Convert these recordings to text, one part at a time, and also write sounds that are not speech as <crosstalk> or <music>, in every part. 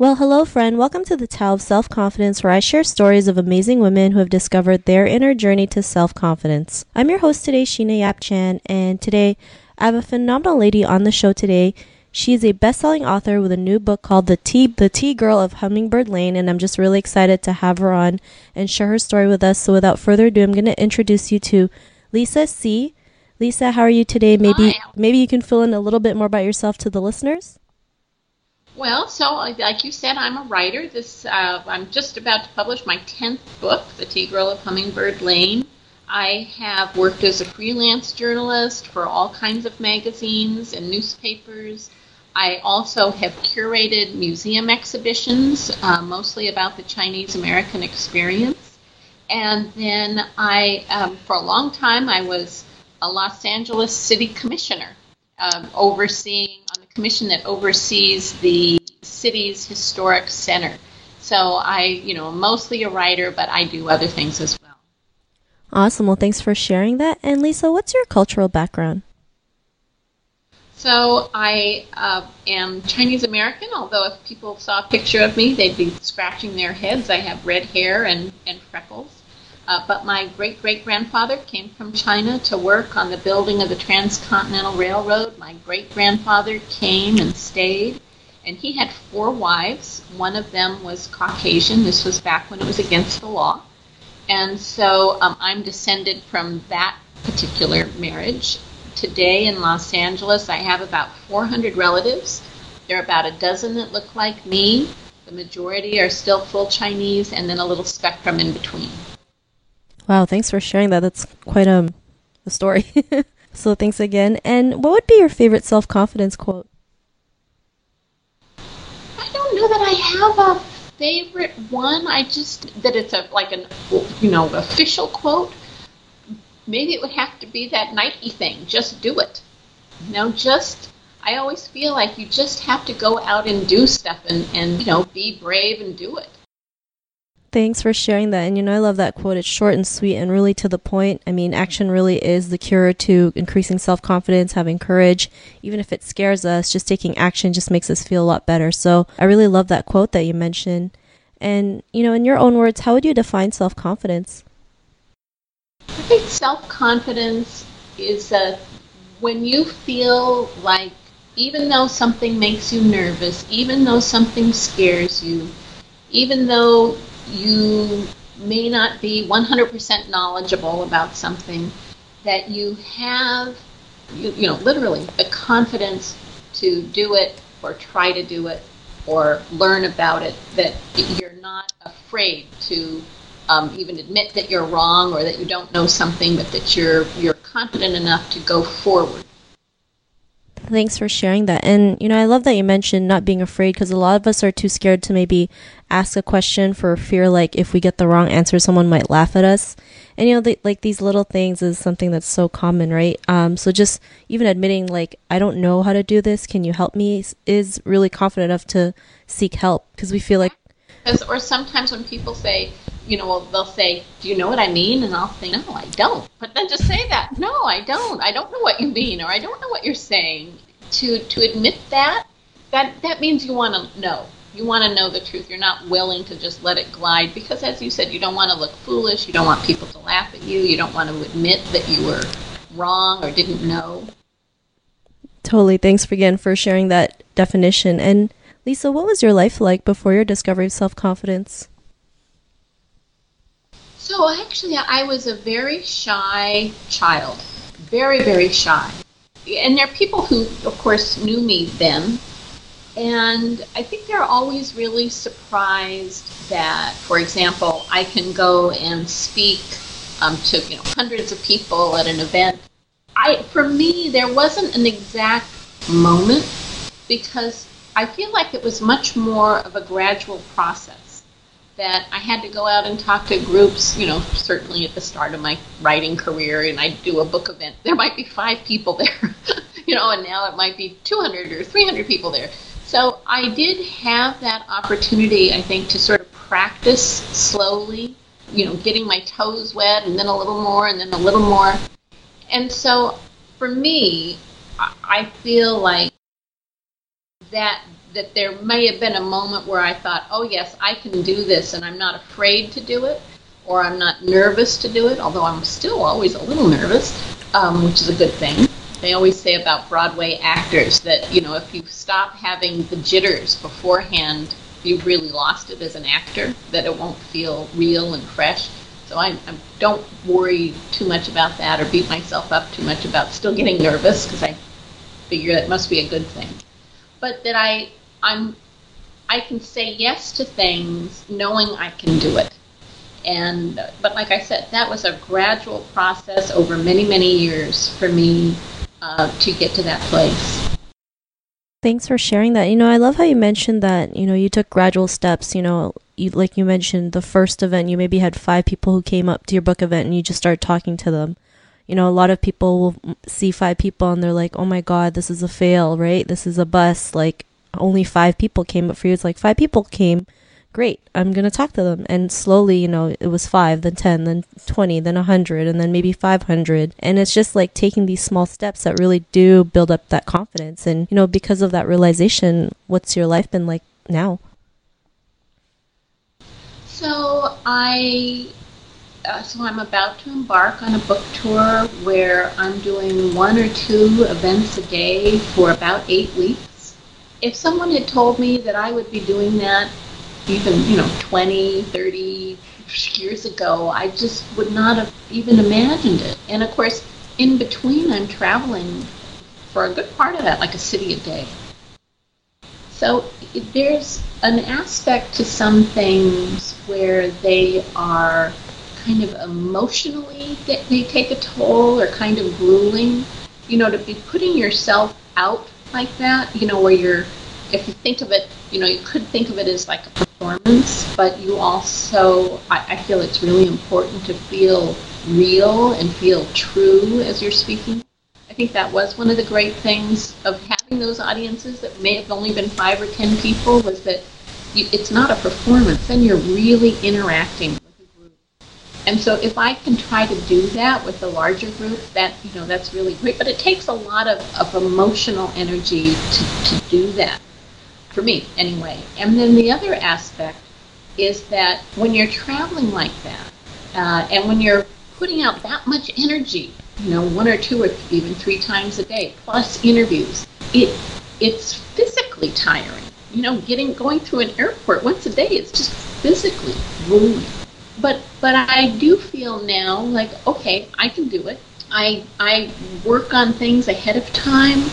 Well, hello, friend. Welcome to the Tao of Self Confidence, where I share stories of amazing women who have discovered their inner journey to self confidence. I'm your host today, Sheena Yap Chan, and today I have a phenomenal lady on the show today. She is a best-selling author with a new book called The Tea The Tea Girl of Hummingbird Lane, and I'm just really excited to have her on and share her story with us. So, without further ado, I'm going to introduce you to Lisa See. Lisa, how are you today? Maybe Hi. maybe you can fill in a little bit more about yourself to the listeners. Well, so like you said, I'm a writer. This uh, I'm just about to publish my tenth book, The Tea Girl of Hummingbird Lane. I have worked as a freelance journalist for all kinds of magazines and newspapers. I also have curated museum exhibitions, uh, mostly about the Chinese American experience. And then I, um, for a long time, I was a Los Angeles City Commissioner, um, overseeing commission that oversees the city's historic center. So I, you know, mostly a writer, but I do other things as well. Awesome. Well, thanks for sharing that. And Lisa, what's your cultural background? So I uh, am Chinese American, although if people saw a picture of me, they'd be scratching their heads. I have red hair and, and freckles. Uh, but my great great grandfather came from China to work on the building of the Transcontinental Railroad. My great grandfather came and stayed, and he had four wives. One of them was Caucasian. This was back when it was against the law. And so um, I'm descended from that particular marriage. Today in Los Angeles, I have about 400 relatives. There are about a dozen that look like me. The majority are still full Chinese, and then a little spectrum in between. Wow, thanks for sharing that. That's quite um, a story. <laughs> so thanks again. And what would be your favorite self confidence quote? I don't know that I have a favorite one. I just that it's a like an you know official quote. Maybe it would have to be that Nike thing. Just do it. You know, just. I always feel like you just have to go out and do stuff and, and you know be brave and do it. Thanks for sharing that. And you know, I love that quote. It's short and sweet and really to the point. I mean, action really is the cure to increasing self confidence, having courage. Even if it scares us, just taking action just makes us feel a lot better. So I really love that quote that you mentioned. And, you know, in your own words, how would you define self confidence? I think self confidence is uh, when you feel like even though something makes you nervous, even though something scares you, even though you may not be 100% knowledgeable about something, that you have, you, you know, literally the confidence to do it or try to do it or learn about it, that you're not afraid to um, even admit that you're wrong or that you don't know something, but that you're you're confident enough to go forward. Thanks for sharing that. And, you know, I love that you mentioned not being afraid because a lot of us are too scared to maybe ask a question for fear, like, if we get the wrong answer, someone might laugh at us. And, you know, the, like these little things is something that's so common, right? Um, so just even admitting, like, I don't know how to do this, can you help me, is- is really confident enough to seek help because we feel like, or sometimes when people say, you know, they'll say, "Do you know what I mean?" And I'll say, "No, I don't." But then just say that, "No, I don't. I don't know what you mean," or "I don't know what you're saying." To to admit that, that that means you want to know. You want to know the truth. You're not willing to just let it glide because, as you said, you don't want to look foolish. You don't want people to laugh at you. You don't want to admit that you were wrong or didn't know. totally, thanks again for sharing that definition. And, Lisa, what was your life like before your discovery of self confidence? So actually, I was a very shy child, very, very shy. And there are people who, of course, knew me then, and I think they're always really surprised that, for example, I can go and speak um, to you know hundreds of people at an event. I, for me, there wasn't an exact moment because I feel like it was much more of a gradual process that I had to go out and talk to groups, you know, certainly at the start of my writing career, and I'd do a book event. There might be five people <laughs> there, you know, and now it might be 200 or 300 people there. So I did have that opportunity, I think, to sort of practice slowly, you know, getting my toes wet and then a little more and then a little more. And so for me, I feel like that that there may have been a moment where I thought, oh yes, I can do this, and I'm not afraid to do it, or I'm not nervous to do it, although I'm still always a little nervous, um, which is a good thing. They always say about Broadway actors that you know if you stop having the jitters beforehand, you've really lost it as an actor. That it won't feel real and fresh. So I, I don't worry too much about that or beat myself up too much about still getting nervous because I figure that must be a good thing. But that I I'm I can say yes to things knowing I can do it. And but like I said, that was a gradual process over many many years for me uh, to get to that place. Thanks for sharing that. You know, I love how you mentioned that, you know, you took gradual steps, you know, you like you mentioned the first event you maybe had 5 people who came up to your book event and you just started talking to them. You know, a lot of people will see 5 people and they're like, "Oh my god, this is a fail, right? This is a bust." Like only 5 people came, but for you it's like 5 people came great, I'm to talk to them. And slowly, you know, it was five, then 10, then 20, then a 100, and then maybe 500. And it's just like taking these small steps that really do build up that confidence. And, you know, because of that realization, what's your life been like now? So I uh, so I'm about to embark on a book tour where I'm doing one or two events a day for about eight weeks. If someone had told me that I would be doing that even, you know, 20, 30 years ago, I just would not have even imagined it. And of course, in between, I'm traveling for a good part of that, like a city a day. So there's an aspect to some things where they are kind of emotionally, they take a toll or kind of grueling. You know, to be putting yourself out like that, you know, where you're, if you think of it, you know, you could think of it as like a performance, but you also, I, I feel it's really important to feel real and feel true as you're speaking. I think that was one of the great things of having those audiences that may have only been five or ten people was that you, it's not a performance. Then you're really interacting. And so if I can try to do that with a larger group, that you know that's really great. But it takes a lot of, of emotional energy to, to do that for me anyway. And then the other aspect is that when you're traveling like that, uh, and when you're putting out that much energy, you know, one or two or even three times a day, plus interviews, it it's physically tiring. You know, getting going through an airport once a day is just physically grueling. But but I do feel now like okay, I can do it. I I work on things ahead of time,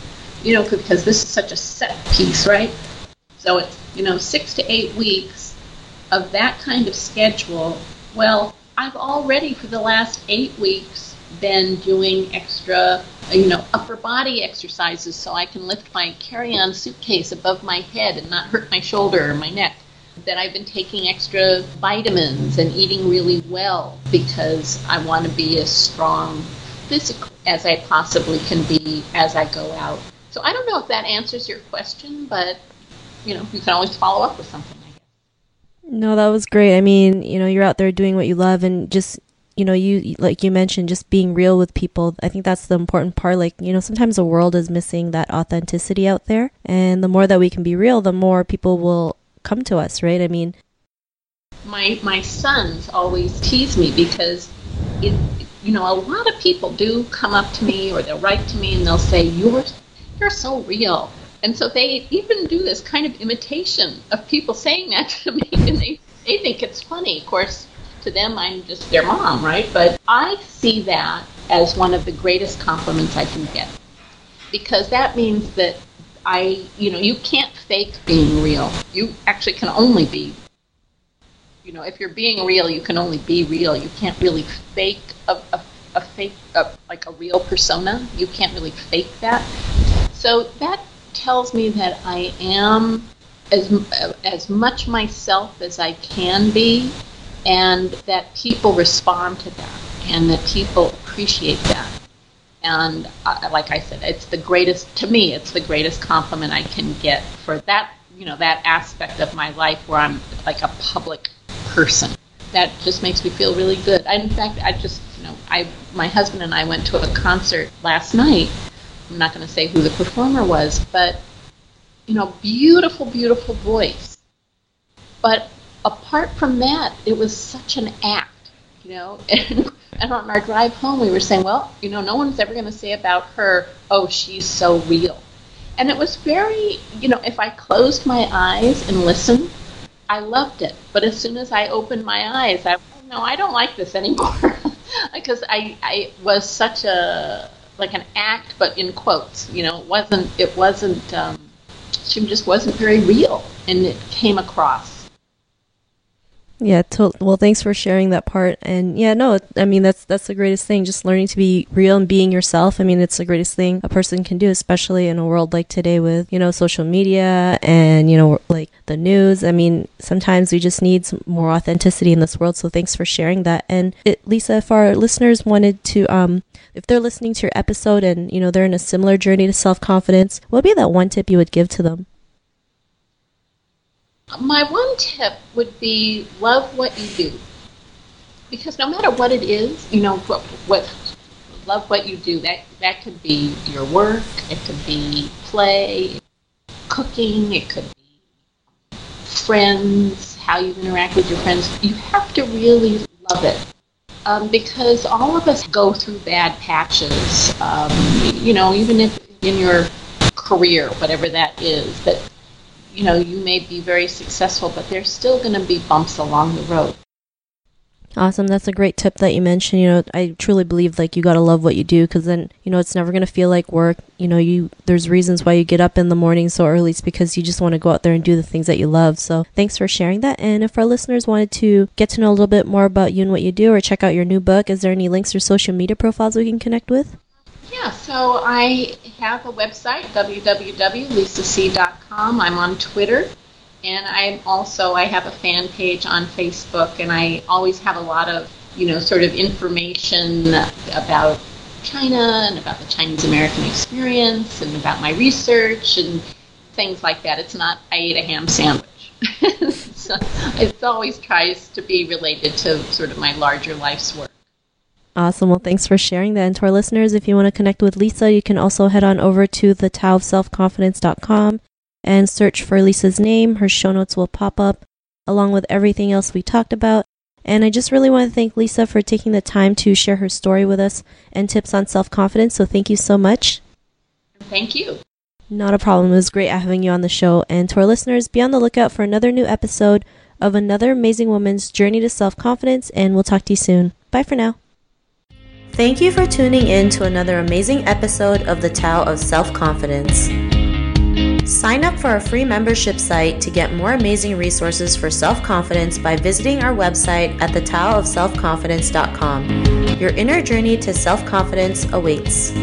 you know, because this is such a set piece, right? So it's, you know, six to eight weeks of that kind of schedule. Well, I've already for the last eight weeks been doing extra, you know, upper body exercises so I can lift my carry-on suitcase above my head and not hurt my shoulder or my neck. That I've been taking extra vitamins and eating really well because I want to be as strong physically as I possibly can be as I go out. So I don't know if that answers your question, but you know, you can always follow up with something. I guess. No, that was great. I mean, you know, you're out there doing what you love, and just you know, you like you mentioned, just being real with people. I think that's the important part. Like, you know, sometimes the world is missing that authenticity out there, and the more that we can be real, the more people will come to us, right? I mean, my my sons always tease me because it, you know, a lot of people do come up to me or they'll write to me and they'll say, "You're you're so real." And so they even do this kind of imitation of people saying that to me, <laughs> and they, they think it's funny. Of course, to them, I'm just their mom, right? But I see that as one of the greatest compliments I can get. Because that means that I, you know, you can't fake being real. You actually can only be, you know, if you're being real, you can only be real. You can't really fake a, a, a fake, a, like a real persona. You can't really fake that. So that tells me that I am as as much myself as I can be, and that people respond to that, and that people appreciate that. And uh, like I said, it's the greatest to me. It's the greatest compliment I can get for that you know that aspect of my life where I'm like a public person. That just makes me feel really good. I, in fact, I just you know I my husband and I went to a concert last night. I'm not going to say who the performer was, but you know, beautiful, beautiful voice. But apart from that, it was such an act, you know. And, <laughs> and on our drive home, we were saying, well, you know, no one's ever going to say about her, oh, she's so real. And it was very, you know, if I closed my eyes and listened, I loved it. But as soon as I opened my eyes, I no, I don't like this anymore <laughs> because I I was such a like an act, but in quotes. You know, it wasn't it wasn't. Um, she just wasn't very real, and it came across. Yeah, to- well, thanks for sharing that part. And yeah, no, I mean that's that's the greatest thing, just learning to be real and being yourself. I mean, it's the greatest thing a person can do, especially in a world like today with, you know, social media and, you know, like the news. I mean, sometimes we just need some more authenticity in this world. So thanks for sharing that. And it, Lisa, if our listeners wanted to um if they're listening to your episode and, you know, they're in a similar journey to self-confidence, what would be that one tip you would give to them? My one tip would be love what you do. Because no matter what it is, you know, what, what love what you do. That that could be your work, it could be play, cooking, it could be friends, how you interact with your friends. You have to really love it. Um, because all of us go through bad patches. Um, you know, even if in your career, whatever that is, that you know, you may be very successful, but there's still going to be bumps along the road. Awesome. That's a great tip that you mentioned. You know, I truly believe like you got to love what you do because then, you know, it's never going to feel like work. You know, you there's reasons why you get up in the morning so early. It's because you just want to go out there and do the things that you love. So, thanks for sharing that. And if our listeners wanted to get to know a little bit more about you and what you do or check out your new book, is there any links or social media profiles we can connect with? Yeah, so I have a website, www.lisasee.com. I'm on Twitter, and I'm also I have a fan page on Facebook, and I always have a lot of you know sort of information about China and about the Chinese American experience and about my research and things like that. It's not I ate a ham sandwich. <laughs> so it always tries to be related to sort of my larger life's work. Awesome. Well, thanks for sharing that. And to our listeners, if you want to connect with Lisa, you can also head on over to the of and search for Lisa's name. Her show notes will pop up along with everything else we talked about. And I just really want to thank Lisa for taking the time to share her story with us and tips on self-confidence. So thank you so much. Thank you. Not a problem. It was great having you on the show. And to our listeners, be on the lookout for another new episode of another amazing woman's journey to self-confidence. And we'll talk to you soon. Bye for now. Thank you for tuning in to another amazing episode of the Tao of Self Confidence. Sign up for our free membership site to get more amazing resources for self confidence by visiting our website at thetaoofselfconfidence.com. Your inner journey to self confidence awaits.